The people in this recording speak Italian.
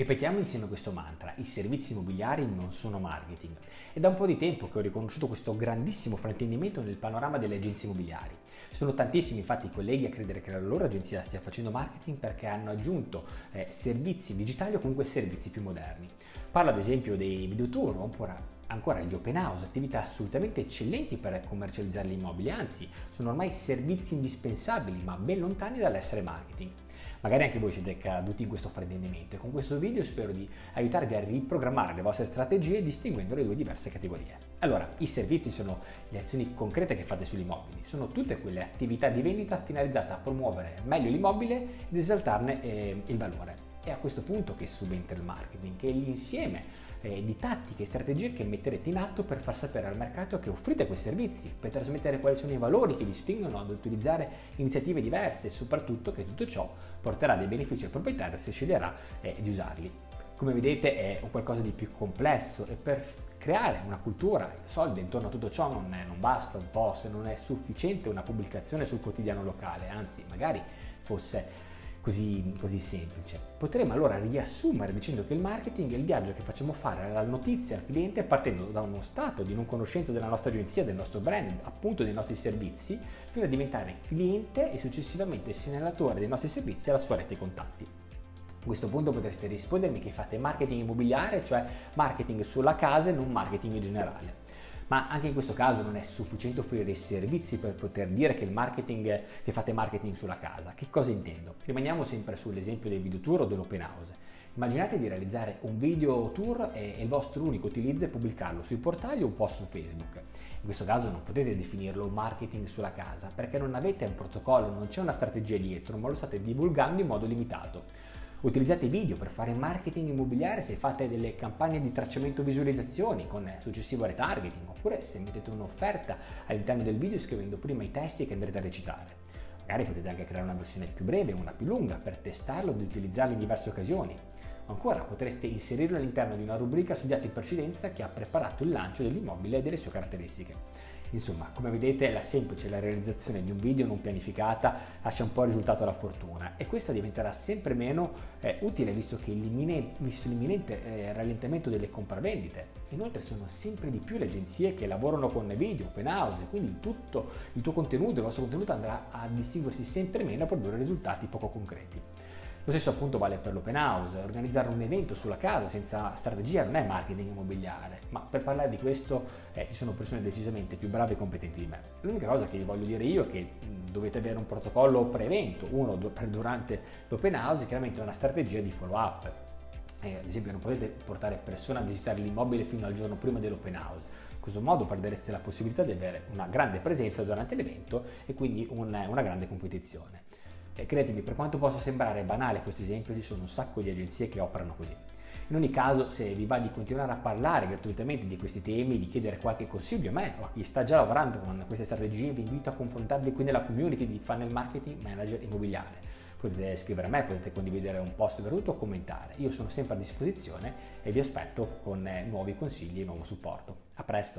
Ripetiamo insieme questo mantra, i servizi immobiliari non sono marketing. È da un po' di tempo che ho riconosciuto questo grandissimo fraintendimento nel panorama delle agenzie immobiliari. Sono tantissimi infatti i colleghi a credere che la loro agenzia stia facendo marketing perché hanno aggiunto eh, servizi digitali o comunque servizi più moderni. Parlo ad esempio dei video tour oppure ancora gli open house, attività assolutamente eccellenti per commercializzare gli immobili, anzi sono ormai servizi indispensabili ma ben lontani dall'essere marketing. Magari anche voi siete caduti in questo fraintendimento e con questo video spero di aiutarvi a riprogrammare le vostre strategie distinguendo le due diverse categorie. Allora, i servizi sono le azioni concrete che fate sugli immobili, sono tutte quelle attività di vendita finalizzate a promuovere meglio l'immobile ed esaltarne eh, il valore. È a questo punto che subentra il marketing, che è l'insieme eh, di tattiche e strategie che metterete in atto per far sapere al mercato che offrite quei servizi, per trasmettere quali sono i valori che vi spingono ad utilizzare iniziative diverse e soprattutto che tutto ciò porterà dei benefici al proprietario se sceglierà eh, di usarli. Come vedete è un qualcosa di più complesso e per creare una cultura solida intorno a tutto ciò non, è, non basta un po', se non è sufficiente una pubblicazione sul quotidiano locale, anzi magari fosse così, così semplice. Potremmo allora riassumere dicendo che il marketing è il viaggio che facciamo fare alla notizia al cliente partendo da uno stato di non conoscenza della nostra agenzia, del nostro brand, appunto dei nostri servizi, fino a diventare cliente e successivamente segnalatore dei nostri servizi alla sua rete contatti. A questo punto potreste rispondermi che fate marketing immobiliare, cioè marketing sulla casa e non marketing in generale. Ma anche in questo caso non è sufficiente offrire i servizi per poter dire che, marketing, che fate marketing sulla casa. Che cosa intendo? Rimaniamo sempre sull'esempio del video tour o dell'open house. Immaginate di realizzare un video tour e il vostro unico utilizzo è pubblicarlo sui portali o un post su Facebook. In questo caso non potete definirlo marketing sulla casa perché non avete un protocollo, non c'è una strategia dietro, ma lo state divulgando in modo limitato. Utilizzate i video per fare marketing immobiliare se fate delle campagne di tracciamento visualizzazioni con successivo retargeting oppure se mettete un'offerta all'interno del video scrivendo prima i testi che andrete a recitare. Magari potete anche creare una versione più breve, una più lunga per testarlo ed utilizzarlo in diverse occasioni. O ancora potreste inserirlo all'interno di una rubrica studiata in precedenza che ha preparato il lancio dell'immobile e delle sue caratteristiche. Insomma, come vedete, la semplice la realizzazione di un video non pianificata lascia un po' il risultato alla fortuna e questa diventerà sempre meno eh, utile visto che visto l'imminente eh, rallentamento delle compravendite. Inoltre sono sempre di più le agenzie che lavorano con video, open house, quindi tutto il tuo contenuto, il vostro contenuto andrà a distinguersi sempre meno a produrre risultati poco concreti. Lo stesso appunto vale per l'open house, organizzare un evento sulla casa senza strategia non è marketing immobiliare, ma per parlare di questo eh, ci sono persone decisamente più brave e competenti di me. L'unica cosa che vi voglio dire io è che dovete avere un protocollo pre-evento, uno durante l'open house e chiaramente una strategia di follow up. Eh, ad esempio non potete portare persone a visitare l'immobile fino al giorno prima dell'open house. In questo modo perdereste la possibilità di avere una grande presenza durante l'evento e quindi un, una grande competizione. E credetemi, per quanto possa sembrare banale questo esempio, ci sono un sacco di agenzie che operano così. In ogni caso, se vi va di continuare a parlare gratuitamente di questi temi, di chiedere qualche consiglio a me o a chi sta già lavorando con queste strategie, vi invito a confrontarvi qui nella community di Funnel Marketing Manager Immobiliare. Potete scrivere a me, potete condividere un post venuto o commentare. Io sono sempre a disposizione e vi aspetto con nuovi consigli e nuovo supporto. A presto!